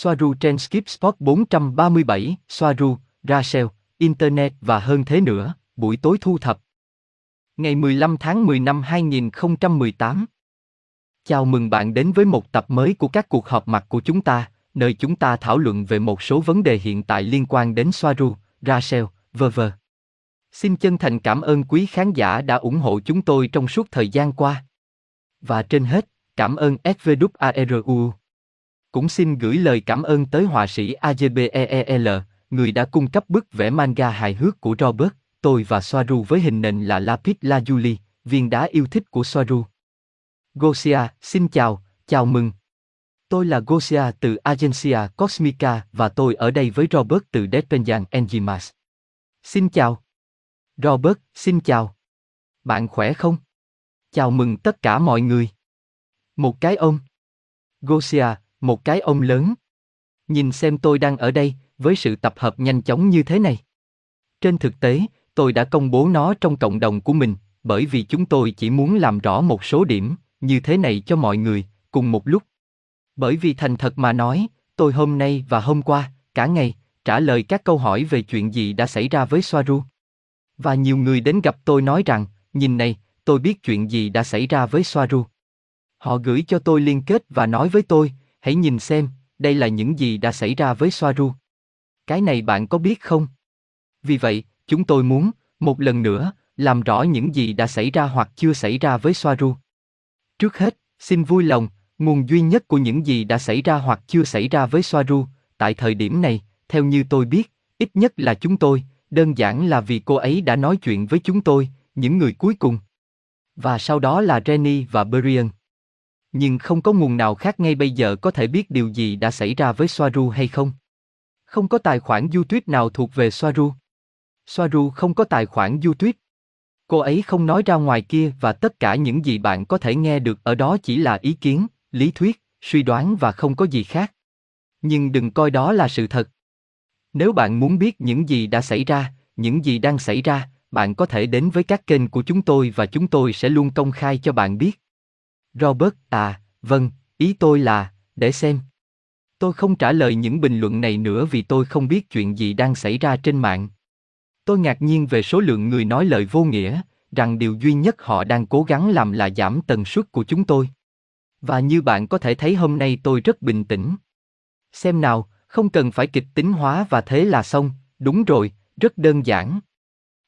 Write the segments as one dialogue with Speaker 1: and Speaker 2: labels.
Speaker 1: Soaru trên Skip Spot 437, Soaru, Rachel, Internet và hơn thế nữa, buổi tối thu thập. Ngày 15 tháng 10 năm 2018. Chào mừng bạn đến với một tập mới của các cuộc họp mặt của chúng ta, nơi chúng ta thảo luận về một số vấn đề hiện tại liên quan đến Soaru, Rachel, v.v. Xin chân thành cảm ơn quý khán giả đã ủng hộ chúng tôi trong suốt thời gian qua. Và trên hết, cảm ơn SVWARU. Cũng xin gửi lời cảm ơn tới họa sĩ AJBEEL, người đã cung cấp bức vẽ manga hài hước của Robert, tôi và Soaru với hình nền là Lapis Lazuli, viên đá yêu thích của Soaru. Gosia, xin chào, chào mừng. Tôi là Gosia từ Agencia Cosmica và tôi ở đây với Robert từ Despenjan Enzimas. Xin chào. Robert, xin chào. Bạn khỏe không? Chào mừng tất cả mọi người. Một cái ôm. Gosia, một cái ông lớn. Nhìn xem tôi đang ở đây, với sự tập hợp nhanh chóng như thế này. Trên thực tế, tôi đã công bố nó trong cộng đồng của mình, bởi vì chúng tôi chỉ muốn làm rõ một số điểm, như thế này cho mọi người, cùng một lúc. Bởi vì thành thật mà nói, tôi hôm nay và hôm qua, cả ngày, trả lời các câu hỏi về chuyện gì đã xảy ra với Soaru. Và nhiều người đến gặp tôi nói rằng, nhìn này, tôi biết chuyện gì đã xảy ra với Soaru. Họ gửi cho tôi liên kết và nói với tôi, hãy nhìn xem, đây là những gì đã xảy ra với Soaru. Cái này bạn có biết không? Vì vậy, chúng tôi muốn, một lần nữa, làm rõ những gì đã xảy ra hoặc chưa xảy ra với Soaru. Trước hết, xin vui lòng, nguồn duy nhất của những gì đã xảy ra hoặc chưa xảy ra với Soaru, tại thời điểm này, theo như tôi biết, ít nhất là chúng tôi, đơn giản là vì cô ấy đã nói chuyện với chúng tôi, những người cuối cùng. Và sau đó là Jenny và Brian. Nhưng không có nguồn nào khác ngay bây giờ có thể biết điều gì đã xảy ra với Soaru hay không. Không có tài khoản YouTube nào thuộc về Soaru. Soaru không có tài khoản YouTube. Cô ấy không nói ra ngoài kia và tất cả những gì bạn có thể nghe được ở đó chỉ là ý kiến, lý thuyết, suy đoán và không có gì khác. Nhưng đừng coi đó là sự thật. Nếu bạn muốn biết những gì đã xảy ra, những gì đang xảy ra, bạn có thể đến với các kênh của chúng tôi và chúng tôi sẽ luôn công khai cho bạn biết. Robert, à, vâng, ý tôi là, để xem. Tôi không trả lời những bình luận này nữa vì tôi không biết chuyện gì đang xảy ra trên mạng. Tôi ngạc nhiên về số lượng người nói lời vô nghĩa, rằng điều duy nhất họ đang cố gắng làm là giảm tần suất của chúng tôi. Và như bạn có thể thấy hôm nay tôi rất bình tĩnh. Xem nào, không cần phải kịch tính hóa và thế là xong, đúng rồi, rất đơn giản.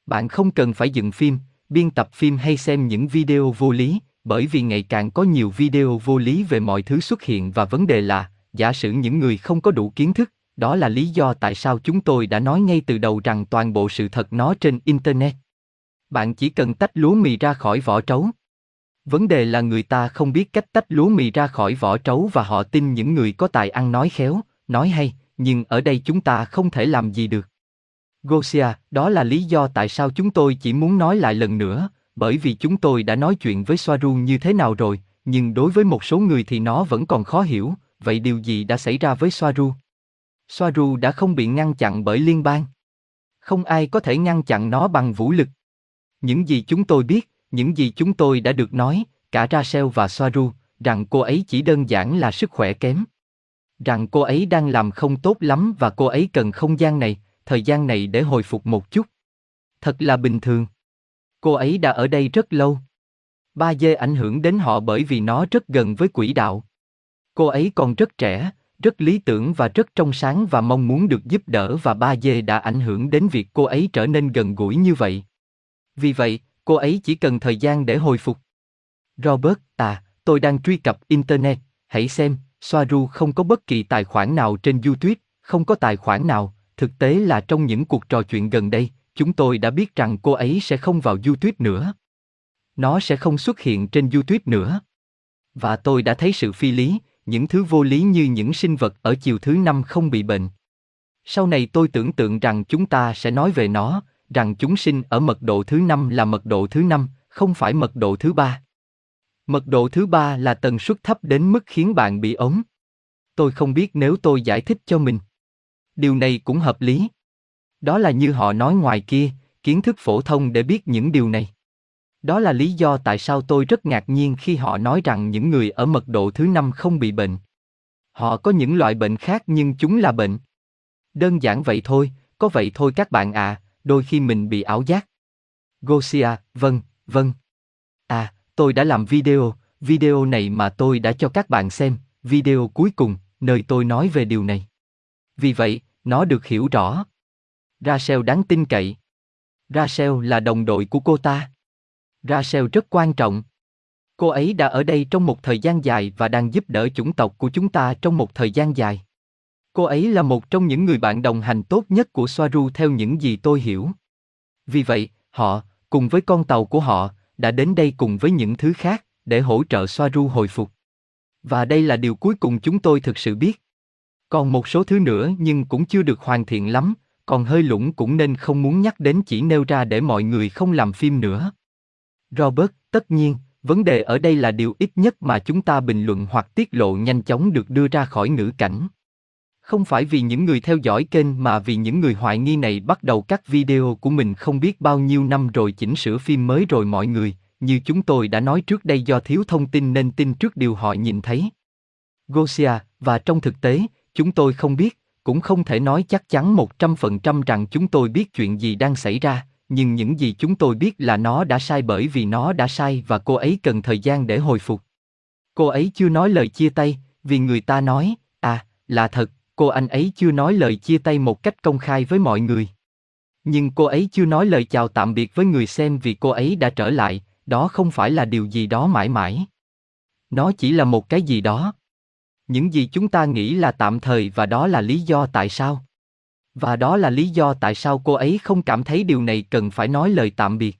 Speaker 1: Bạn không cần phải dựng phim, biên tập phim hay xem những video vô lý, bởi vì ngày càng có nhiều video vô lý về mọi thứ xuất hiện và vấn đề là, giả sử những người không có đủ kiến thức, đó là lý do tại sao chúng tôi đã nói ngay từ đầu rằng toàn bộ sự thật nó trên internet. Bạn chỉ cần tách lúa mì ra khỏi vỏ trấu. Vấn đề là người ta không biết cách tách lúa mì ra khỏi vỏ trấu và họ tin những người có tài ăn nói khéo, nói hay, nhưng ở đây chúng ta không thể làm gì được. Gosia, đó là lý do tại sao chúng tôi chỉ muốn nói lại lần nữa, bởi vì chúng tôi đã nói chuyện với Soaru như thế nào rồi, nhưng đối với một số người thì nó vẫn còn khó hiểu, vậy điều gì đã xảy ra với Soaru? Soaru đã không bị ngăn chặn bởi liên bang. Không ai có thể ngăn chặn nó bằng vũ lực. Những gì chúng tôi biết, những gì chúng tôi đã được nói, cả Rachel và Soaru, rằng cô ấy chỉ đơn giản là sức khỏe kém. Rằng cô ấy đang làm không tốt lắm và cô ấy cần không gian này, thời gian này để hồi phục một chút. Thật là bình thường. Cô ấy đã ở đây rất lâu. Ba dê ảnh hưởng đến họ bởi vì nó rất gần với quỹ đạo. Cô ấy còn rất trẻ, rất lý tưởng và rất trong sáng và mong muốn được giúp đỡ và ba dê đã ảnh hưởng đến việc cô ấy trở nên gần gũi như vậy. Vì vậy, cô ấy chỉ cần thời gian để hồi phục. Robert, à, tôi đang truy cập Internet, hãy xem, Soaru không có bất kỳ tài khoản nào trên YouTube, không có tài khoản nào, thực tế là trong những cuộc trò chuyện gần đây, chúng tôi đã biết rằng cô ấy sẽ không vào YouTube nữa. Nó sẽ không xuất hiện trên YouTube nữa. Và tôi đã thấy sự phi lý, những thứ vô lý như những sinh vật ở chiều thứ năm không bị bệnh. Sau này tôi tưởng tượng rằng chúng ta sẽ nói về nó, rằng chúng sinh ở mật độ thứ năm là mật độ thứ năm, không phải mật độ thứ ba. Mật độ thứ ba là tần suất thấp đến mức khiến bạn bị ốm. Tôi không biết nếu tôi giải thích cho mình. Điều này cũng hợp lý. Đó là như họ nói ngoài kia, kiến thức phổ thông để biết những điều này. Đó là lý do tại sao tôi rất ngạc nhiên khi họ nói rằng những người ở mật độ thứ năm không bị bệnh. Họ có những loại bệnh khác nhưng chúng là bệnh. Đơn giản vậy thôi, có vậy thôi các bạn à, đôi khi mình bị ảo giác. Gosia, vâng, vâng. À, tôi đã làm video, video này mà tôi đã cho các bạn xem, video cuối cùng, nơi tôi nói về điều này. Vì vậy, nó được hiểu rõ. Rachel đáng tin cậy. Rachel là đồng đội của cô ta. Rachel rất quan trọng. Cô ấy đã ở đây trong một thời gian dài và đang giúp đỡ chủng tộc của chúng ta trong một thời gian dài. Cô ấy là một trong những người bạn đồng hành tốt nhất của Soaru theo những gì tôi hiểu. Vì vậy, họ, cùng với con tàu của họ, đã đến đây cùng với những thứ khác, để hỗ trợ Soaru hồi phục. Và đây là điều cuối cùng chúng tôi thực sự biết. Còn một số thứ nữa nhưng cũng chưa được hoàn thiện lắm, còn hơi lũng cũng nên không muốn nhắc đến chỉ nêu ra để mọi người không làm phim nữa. Robert, tất nhiên, vấn đề ở đây là điều ít nhất mà chúng ta bình luận hoặc tiết lộ nhanh chóng được đưa ra khỏi ngữ cảnh. Không phải vì những người theo dõi kênh mà vì những người hoài nghi này bắt đầu các video của mình không biết bao nhiêu năm rồi chỉnh sửa phim mới rồi mọi người, như chúng tôi đã nói trước đây do thiếu thông tin nên tin trước điều họ nhìn thấy. Gosia, và trong thực tế, chúng tôi không biết, cũng không thể nói chắc chắn 100% rằng chúng tôi biết chuyện gì đang xảy ra, nhưng những gì chúng tôi biết là nó đã sai bởi vì nó đã sai và cô ấy cần thời gian để hồi phục. Cô ấy chưa nói lời chia tay, vì người ta nói, à, là thật, cô anh ấy chưa nói lời chia tay một cách công khai với mọi người. Nhưng cô ấy chưa nói lời chào tạm biệt với người xem vì cô ấy đã trở lại, đó không phải là điều gì đó mãi mãi. Nó chỉ là một cái gì đó. Những gì chúng ta nghĩ là tạm thời và đó là lý do tại sao. Và đó là lý do tại sao cô ấy không cảm thấy điều này cần phải nói lời tạm biệt.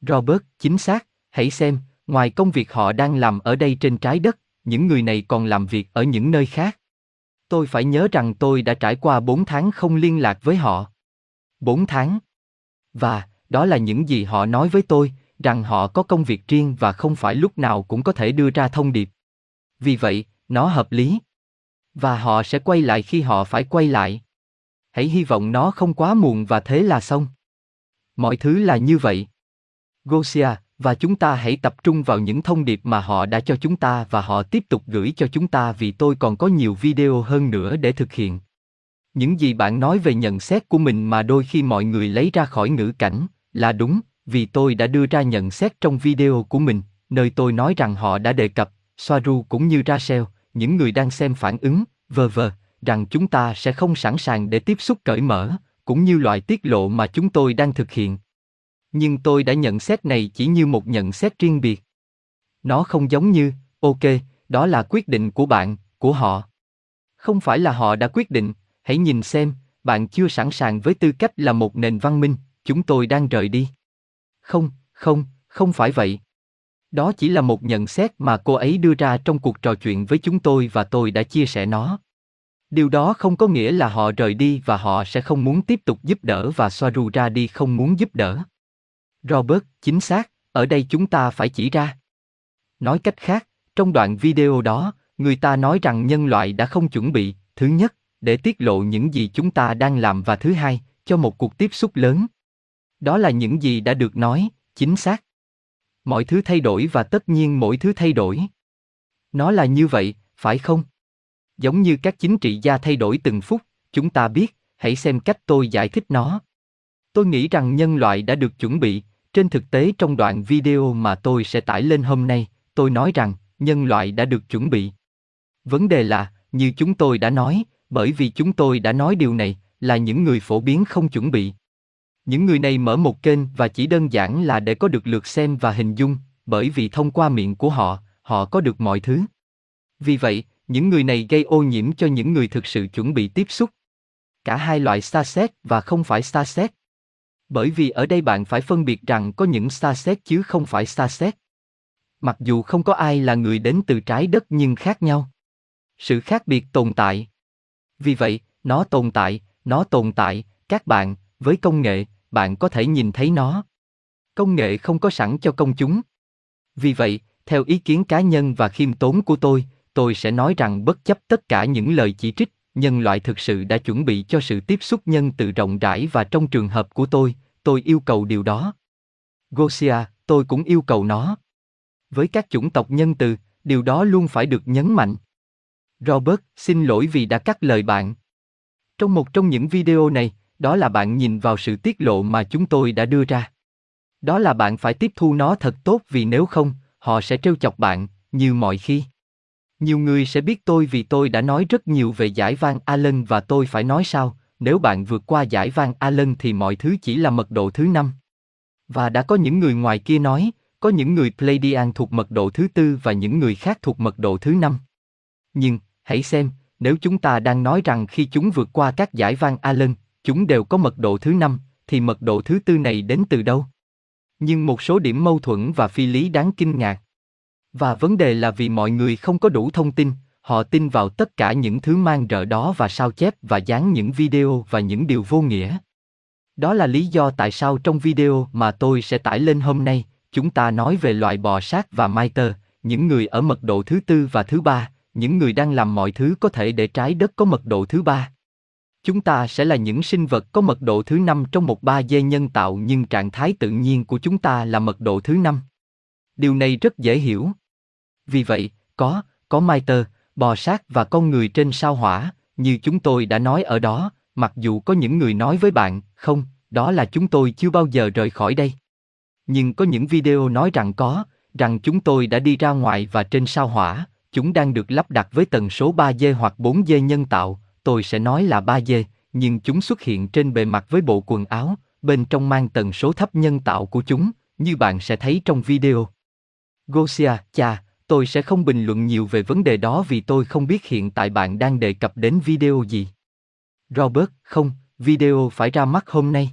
Speaker 1: Robert, chính xác, hãy xem, ngoài công việc họ đang làm ở đây trên trái đất, những người này còn làm việc ở những nơi khác. Tôi phải nhớ rằng tôi đã trải qua 4 tháng không liên lạc với họ. 4 tháng. Và, đó là những gì họ nói với tôi, rằng họ có công việc riêng và không phải lúc nào cũng có thể đưa ra thông điệp. Vì vậy, nó hợp lý. Và họ sẽ quay lại khi họ phải quay lại. Hãy hy vọng nó không quá muộn và thế là xong. Mọi thứ là như vậy. Gosia, và chúng ta hãy tập trung vào những thông điệp mà họ đã cho chúng ta và họ tiếp tục gửi cho chúng ta vì tôi còn có nhiều video hơn nữa để thực hiện. Những gì bạn nói về nhận xét của mình mà đôi khi mọi người lấy ra khỏi ngữ cảnh là đúng, vì tôi đã đưa ra nhận xét trong video của mình, nơi tôi nói rằng họ đã đề cập, Soaru cũng như Rachel, những người đang xem phản ứng, vờ vờ, rằng chúng ta sẽ không sẵn sàng để tiếp xúc cởi mở, cũng như loại tiết lộ mà chúng tôi đang thực hiện. Nhưng tôi đã nhận xét này chỉ như một nhận xét riêng biệt. Nó không giống như, ok, đó là quyết định của bạn, của họ. Không phải là họ đã quyết định, hãy nhìn xem, bạn chưa sẵn sàng với tư cách là một nền văn minh, chúng tôi đang rời đi. Không, không, không phải vậy. Đó chỉ là một nhận xét mà cô ấy đưa ra trong cuộc trò chuyện với chúng tôi và tôi đã chia sẻ nó. Điều đó không có nghĩa là họ rời đi và họ sẽ không muốn tiếp tục giúp đỡ và Soaru ra đi không muốn giúp đỡ. Robert, chính xác, ở đây chúng ta phải chỉ ra. Nói cách khác, trong đoạn video đó, người ta nói rằng nhân loại đã không chuẩn bị, thứ nhất, để tiết lộ những gì chúng ta đang làm và thứ hai, cho một cuộc tiếp xúc lớn. Đó là những gì đã được nói, chính xác. Mọi thứ thay đổi và tất nhiên mỗi thứ thay đổi. Nó là như vậy, phải không? Giống như các chính trị gia thay đổi từng phút, chúng ta biết, hãy xem cách tôi giải thích nó. Tôi nghĩ rằng nhân loại đã được chuẩn bị, trên thực tế trong đoạn video mà tôi sẽ tải lên hôm nay, tôi nói rằng nhân loại đã được chuẩn bị. Vấn đề là, như chúng tôi đã nói, bởi vì chúng tôi đã nói điều này, là những người phổ biến không chuẩn bị. Những người này mở một kênh và chỉ đơn giản là để có được lượt xem và hình dung, bởi vì thông qua miệng của họ, họ có được mọi thứ. Vì vậy, những người này gây ô nhiễm cho những người thực sự chuẩn bị tiếp xúc. Cả hai loại xa xét và không phải xa xét. Bởi vì ở đây bạn phải phân biệt rằng có những xa xét chứ không phải xa xét. Mặc dù không có ai là người đến từ trái đất nhưng khác nhau. Sự khác biệt tồn tại. Vì vậy, nó tồn tại, nó tồn tại, các bạn, với công nghệ, bạn có thể nhìn thấy nó. Công nghệ không có sẵn cho công chúng. Vì vậy, theo ý kiến cá nhân và khiêm tốn của tôi, tôi sẽ nói rằng bất chấp tất cả những lời chỉ trích, nhân loại thực sự đã chuẩn bị cho sự tiếp xúc nhân từ rộng rãi và trong trường hợp của tôi, tôi yêu cầu điều đó. Gosia, tôi cũng yêu cầu nó. Với các chủng tộc nhân từ, điều đó luôn phải được nhấn mạnh. Robert, xin lỗi vì đã cắt lời bạn. Trong một trong những video này, đó là bạn nhìn vào sự tiết lộ mà chúng tôi đã đưa ra. Đó là bạn phải tiếp thu nó thật tốt vì nếu không, họ sẽ trêu chọc bạn, như mọi khi. Nhiều người sẽ biết tôi vì tôi đã nói rất nhiều về giải Van Allen và tôi phải nói sao, nếu bạn vượt qua giải Van Allen thì mọi thứ chỉ là mật độ thứ năm. Và đã có những người ngoài kia nói, có những người Pleiadian thuộc mật độ thứ tư và những người khác thuộc mật độ thứ năm. Nhưng, hãy xem, nếu chúng ta đang nói rằng khi chúng vượt qua các giải Van Allen, chúng đều có mật độ thứ năm, thì mật độ thứ tư này đến từ đâu? Nhưng một số điểm mâu thuẫn và phi lý đáng kinh ngạc. Và vấn đề là vì mọi người không có đủ thông tin, họ tin vào tất cả những thứ mang rợ đó và sao chép và dán những video và những điều vô nghĩa. Đó là lý do tại sao trong video mà tôi sẽ tải lên hôm nay, chúng ta nói về loại bò sát và miter, những người ở mật độ thứ tư và thứ ba, những người đang làm mọi thứ có thể để trái đất có mật độ thứ ba. Chúng ta sẽ là những sinh vật có mật độ thứ năm trong một ba dê nhân tạo nhưng trạng thái tự nhiên của chúng ta là mật độ thứ năm. Điều này rất dễ hiểu. Vì vậy, có, có Maiter, bò sát và con người trên sao hỏa, như chúng tôi đã nói ở đó, mặc dù có những người nói với bạn, không, đó là chúng tôi chưa bao giờ rời khỏi đây. Nhưng có những video nói rằng có, rằng chúng tôi đã đi ra ngoài và trên sao hỏa, chúng đang được lắp đặt với tần số 3D hoặc 4D nhân tạo, tôi sẽ nói là 3D, nhưng chúng xuất hiện trên bề mặt với bộ quần áo, bên trong mang tần số thấp nhân tạo của chúng, như bạn sẽ thấy trong video. Gosia, cha, tôi sẽ không bình luận nhiều về vấn đề đó vì tôi không biết hiện tại bạn đang đề cập đến video gì. Robert, không, video phải ra mắt hôm nay.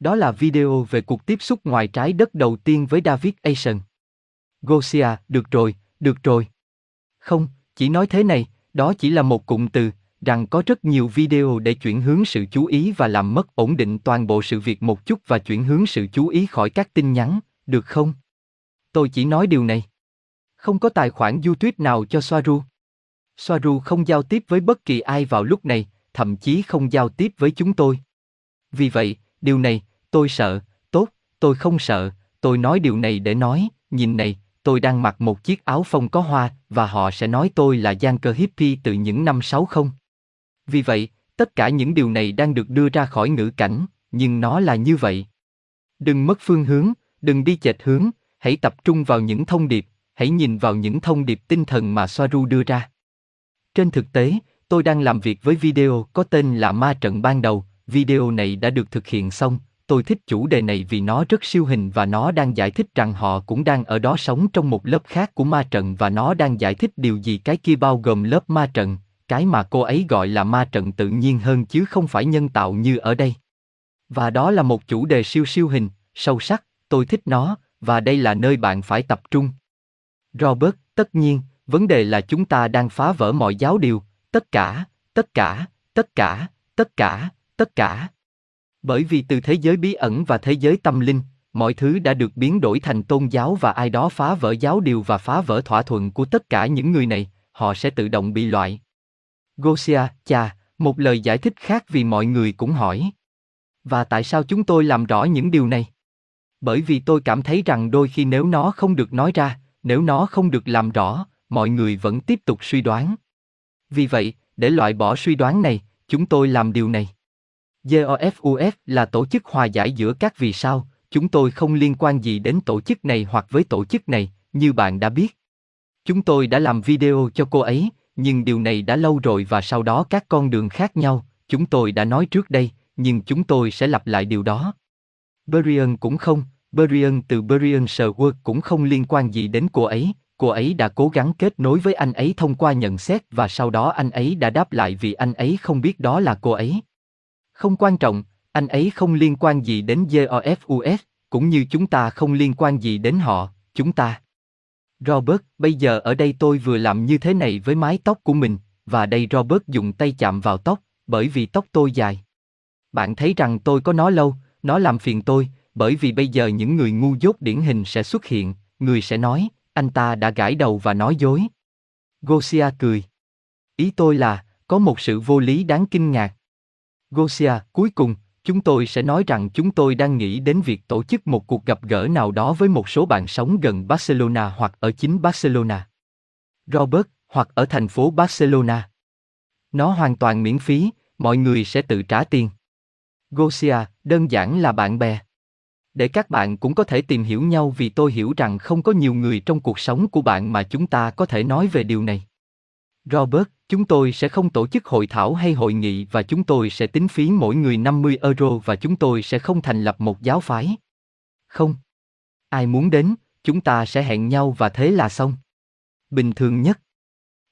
Speaker 1: Đó là video về cuộc tiếp xúc ngoài trái đất đầu tiên với David Asian. Gosia, được rồi, được rồi. Không, chỉ nói thế này, đó chỉ là một cụm từ, rằng có rất nhiều video để chuyển hướng sự chú ý và làm mất ổn định toàn bộ sự việc một chút và chuyển hướng sự chú ý khỏi các tin nhắn, được không? Tôi chỉ nói điều này. Không có tài khoản YouTube nào cho Soaru. Soaru không giao tiếp với bất kỳ ai vào lúc này, thậm chí không giao tiếp với chúng tôi. Vì vậy, điều này, tôi sợ, tốt, tôi không sợ, tôi nói điều này để nói, nhìn này, tôi đang mặc một chiếc áo phông có hoa, và họ sẽ nói tôi là gian cơ hippie từ những năm 60. Vì vậy, tất cả những điều này đang được đưa ra khỏi ngữ cảnh, nhưng nó là như vậy. Đừng mất phương hướng, đừng đi chệch hướng, hãy tập trung vào những thông điệp, hãy nhìn vào những thông điệp tinh thần mà Soaru đưa ra. Trên thực tế, tôi đang làm việc với video có tên là Ma trận ban đầu, video này đã được thực hiện xong, tôi thích chủ đề này vì nó rất siêu hình và nó đang giải thích rằng họ cũng đang ở đó sống trong một lớp khác của ma trận và nó đang giải thích điều gì cái kia bao gồm lớp ma trận, cái mà cô ấy gọi là ma trận tự nhiên hơn chứ không phải nhân tạo như ở đây. Và đó là một chủ đề siêu siêu hình, sâu sắc, tôi thích nó, và đây là nơi bạn phải tập trung. Robert, tất nhiên, vấn đề là chúng ta đang phá vỡ mọi giáo điều, tất cả, tất cả, tất cả, tất cả, tất cả. Bởi vì từ thế giới bí ẩn và thế giới tâm linh, mọi thứ đã được biến đổi thành tôn giáo và ai đó phá vỡ giáo điều và phá vỡ thỏa thuận của tất cả những người này, họ sẽ tự động bị loại. Gosia, cha, một lời giải thích khác vì mọi người cũng hỏi. Và tại sao chúng tôi làm rõ những điều này? Bởi vì tôi cảm thấy rằng đôi khi nếu nó không được nói ra, nếu nó không được làm rõ, mọi người vẫn tiếp tục suy đoán. Vì vậy, để loại bỏ suy đoán này, chúng tôi làm điều này. GOFUF là tổ chức hòa giải giữa các vì sao, chúng tôi không liên quan gì đến tổ chức này hoặc với tổ chức này, như bạn đã biết. Chúng tôi đã làm video cho cô ấy, nhưng điều này đã lâu rồi và sau đó các con đường khác nhau, chúng tôi đã nói trước đây, nhưng chúng tôi sẽ lặp lại điều đó. Berian cũng không, Berian từ Berian Sherwood cũng không liên quan gì đến cô ấy, cô ấy đã cố gắng kết nối với anh ấy thông qua nhận xét và sau đó anh ấy đã đáp lại vì anh ấy không biết đó là cô ấy. Không quan trọng, anh ấy không liên quan gì đến GOFUS, cũng như chúng ta không liên quan gì đến họ, chúng ta. Robert, bây giờ ở đây tôi vừa làm như thế này với mái tóc của mình, và đây Robert dùng tay chạm vào tóc, bởi vì tóc tôi dài. Bạn thấy rằng tôi có nó lâu, nó làm phiền tôi, bởi vì bây giờ những người ngu dốt điển hình sẽ xuất hiện, người sẽ nói, anh ta đã gãi đầu và nói dối. Gosia cười. Ý tôi là, có một sự vô lý đáng kinh ngạc. Gosia, cuối cùng, chúng tôi sẽ nói rằng chúng tôi đang nghĩ đến việc tổ chức một cuộc gặp gỡ nào đó với một số bạn sống gần Barcelona hoặc ở chính Barcelona. Robert, hoặc ở thành phố Barcelona. Nó hoàn toàn miễn phí, mọi người sẽ tự trả tiền. Gosia, đơn giản là bạn bè. Để các bạn cũng có thể tìm hiểu nhau vì tôi hiểu rằng không có nhiều người trong cuộc sống của bạn mà chúng ta có thể nói về điều này. Robert, chúng tôi sẽ không tổ chức hội thảo hay hội nghị và chúng tôi sẽ tính phí mỗi người 50 euro và chúng tôi sẽ không thành lập một giáo phái. Không. Ai muốn đến, chúng ta sẽ hẹn nhau và thế là xong. Bình thường nhất.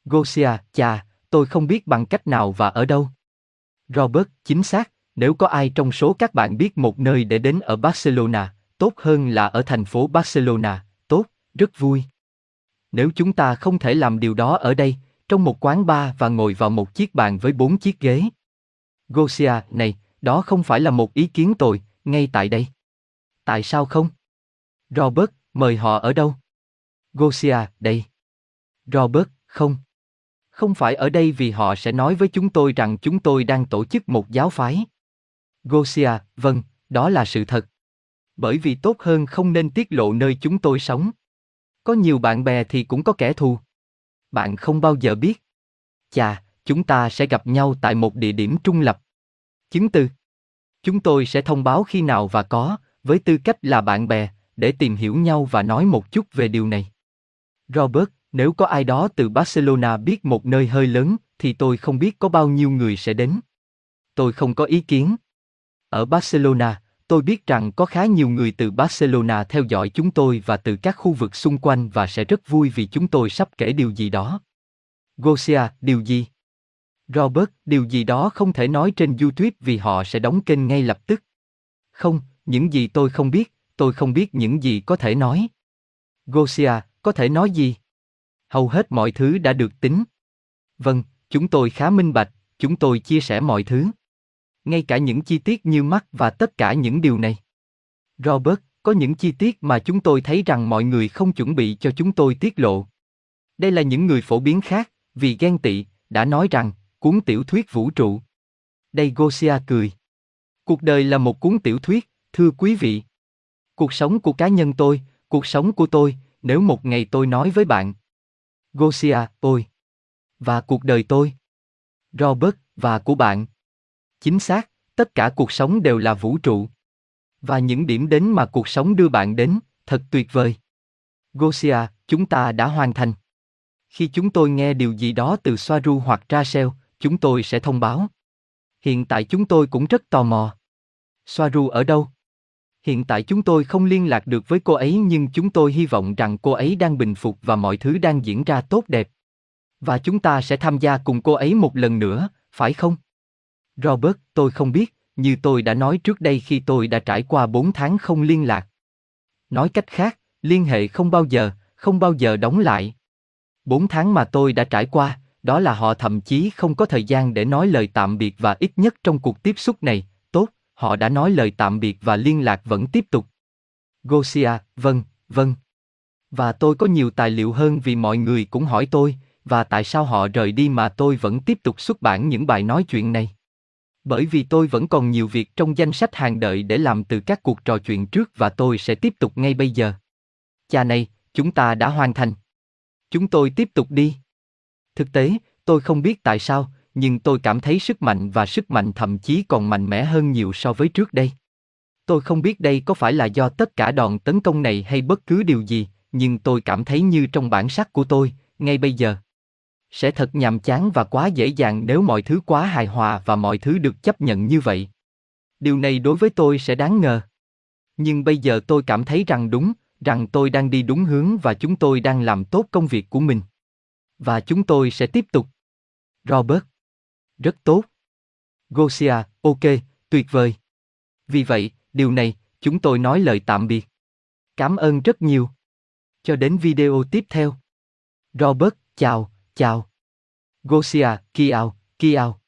Speaker 1: Gosia, chà, tôi không biết bằng cách nào và ở đâu. Robert, chính xác, nếu có ai trong số các bạn biết một nơi để đến ở Barcelona, tốt hơn là ở thành phố Barcelona, tốt, rất vui. Nếu chúng ta không thể làm điều đó ở đây, trong một quán bar và ngồi vào một chiếc bàn với bốn chiếc ghế. Gosia, này, đó không phải là một ý kiến tồi, ngay tại đây. Tại sao không? Robert, mời họ ở đâu? Gosia, đây. Robert, không. Không phải ở đây vì họ sẽ nói với chúng tôi rằng chúng tôi đang tổ chức một giáo phái. Gosia, vâng, đó là sự thật. Bởi vì tốt hơn không nên tiết lộ nơi chúng tôi sống. Có nhiều bạn bè thì cũng có kẻ thù. Bạn không bao giờ biết. Chà, chúng ta sẽ gặp nhau tại một địa điểm trung lập. Chứng từ. Chúng tôi sẽ thông báo khi nào và có, với tư cách là bạn bè, để tìm hiểu nhau và nói một chút về điều này. Robert, nếu có ai đó từ Barcelona biết một nơi hơi lớn, thì tôi không biết có bao nhiêu người sẽ đến. Tôi không có ý kiến. Ở Barcelona, tôi biết rằng có khá nhiều người từ Barcelona theo dõi chúng tôi và từ các khu vực xung quanh và sẽ rất vui vì chúng tôi sắp kể điều gì đó. Gosia, điều gì? Robert, điều gì đó không thể nói trên YouTube vì họ sẽ đóng kênh ngay lập tức. Không, những gì tôi không biết, tôi không biết những gì có thể nói. Gosia, có thể nói gì? Hầu hết mọi thứ đã được tính. Vâng, chúng tôi khá minh bạch, chúng tôi chia sẻ mọi thứ. Ngay cả những chi tiết như mắt và tất cả những điều này. Robert, có những chi tiết mà chúng tôi thấy rằng mọi người không chuẩn bị cho chúng tôi tiết lộ. Đây là những người phổ biến khác, vì ghen tị, đã nói rằng, cuốn tiểu thuyết vũ trụ. Đây Gosia cười. Cuộc đời là một cuốn tiểu thuyết, thưa quý vị. Cuộc sống của cá nhân tôi, cuộc sống của tôi, nếu một ngày tôi nói với bạn. Gosia, tôi Và cuộc đời tôi. Robert, và của bạn. Chính xác, tất cả cuộc sống đều là vũ trụ. Và những điểm đến mà cuộc sống đưa bạn đến, thật tuyệt vời. Gosia, chúng ta đã hoàn thành. Khi chúng tôi nghe điều gì đó từ Soaru hoặc Rachel, chúng tôi sẽ thông báo. Hiện tại chúng tôi cũng rất tò mò. Soaru ở đâu? Hiện tại chúng tôi không liên lạc được với cô ấy nhưng chúng tôi hy vọng rằng cô ấy đang bình phục và mọi thứ đang diễn ra tốt đẹp. Và chúng ta sẽ tham gia cùng cô ấy một lần nữa, phải không? Robert, tôi không biết, như tôi đã nói trước đây khi tôi đã trải qua 4 tháng không liên lạc. Nói cách khác, liên hệ không bao giờ, không bao giờ đóng lại. 4 tháng mà tôi đã trải qua, đó là họ thậm chí không có thời gian để nói lời tạm biệt và ít nhất trong cuộc tiếp xúc này, tốt, họ đã nói lời tạm biệt và liên lạc vẫn tiếp tục. Gosia, vâng, vâng. Và tôi có nhiều tài liệu hơn vì mọi người cũng hỏi tôi, và tại sao họ rời đi mà tôi vẫn tiếp tục xuất bản những bài nói chuyện này. Bởi vì tôi vẫn còn nhiều việc trong danh sách hàng đợi để làm từ các cuộc trò chuyện trước và tôi sẽ tiếp tục ngay bây giờ. Cha này, chúng ta đã hoàn thành. Chúng tôi tiếp tục đi. Thực tế, tôi không biết tại sao, nhưng tôi cảm thấy sức mạnh và sức mạnh thậm chí còn mạnh mẽ hơn nhiều so với trước đây. Tôi không biết đây có phải là do tất cả đòn tấn công này hay bất cứ điều gì, nhưng tôi cảm thấy như trong bản sắc của tôi, ngay bây giờ. Sẽ thật nhàm chán và quá dễ dàng nếu mọi thứ quá hài hòa và mọi thứ được chấp nhận như vậy. Điều này đối với tôi sẽ đáng ngờ. Nhưng bây giờ tôi cảm thấy rằng đúng, rằng tôi đang đi đúng hướng và chúng tôi đang làm tốt công việc của mình. Và chúng tôi sẽ tiếp tục. Robert. Rất tốt. Gosia, ok, tuyệt vời. Vì vậy, điều này, chúng tôi nói lời tạm biệt. Cảm ơn rất nhiều. Cho đến video tiếp theo. Robert, chào, chào. Gosia, Kiao, Kiao.